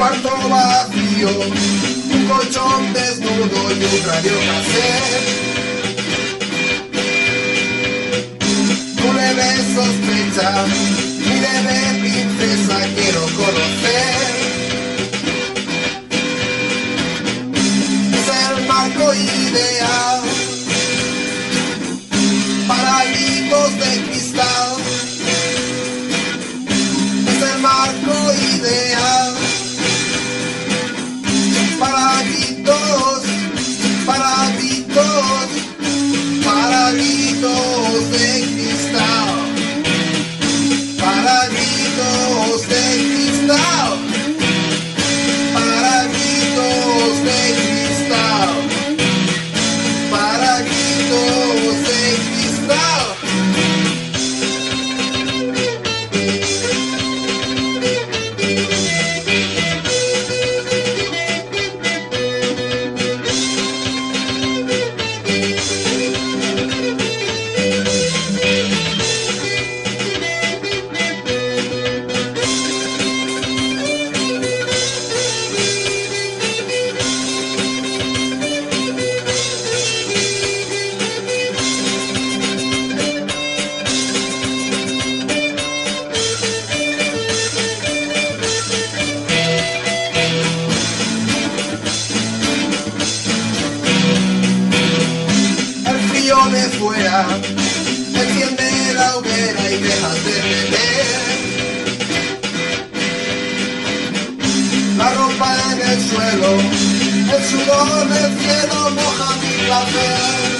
Cuarto vacío, un colchón desnudo y un radio cassette. Mi leve princesa quiero conocer. Es el marco ideal para gritos de cristal. Es el marco ideal para gritos, para gritos, para gritos enciende la hoguera y déjate beber. La ropa en el suelo, el sudor del cielo moja mi placer.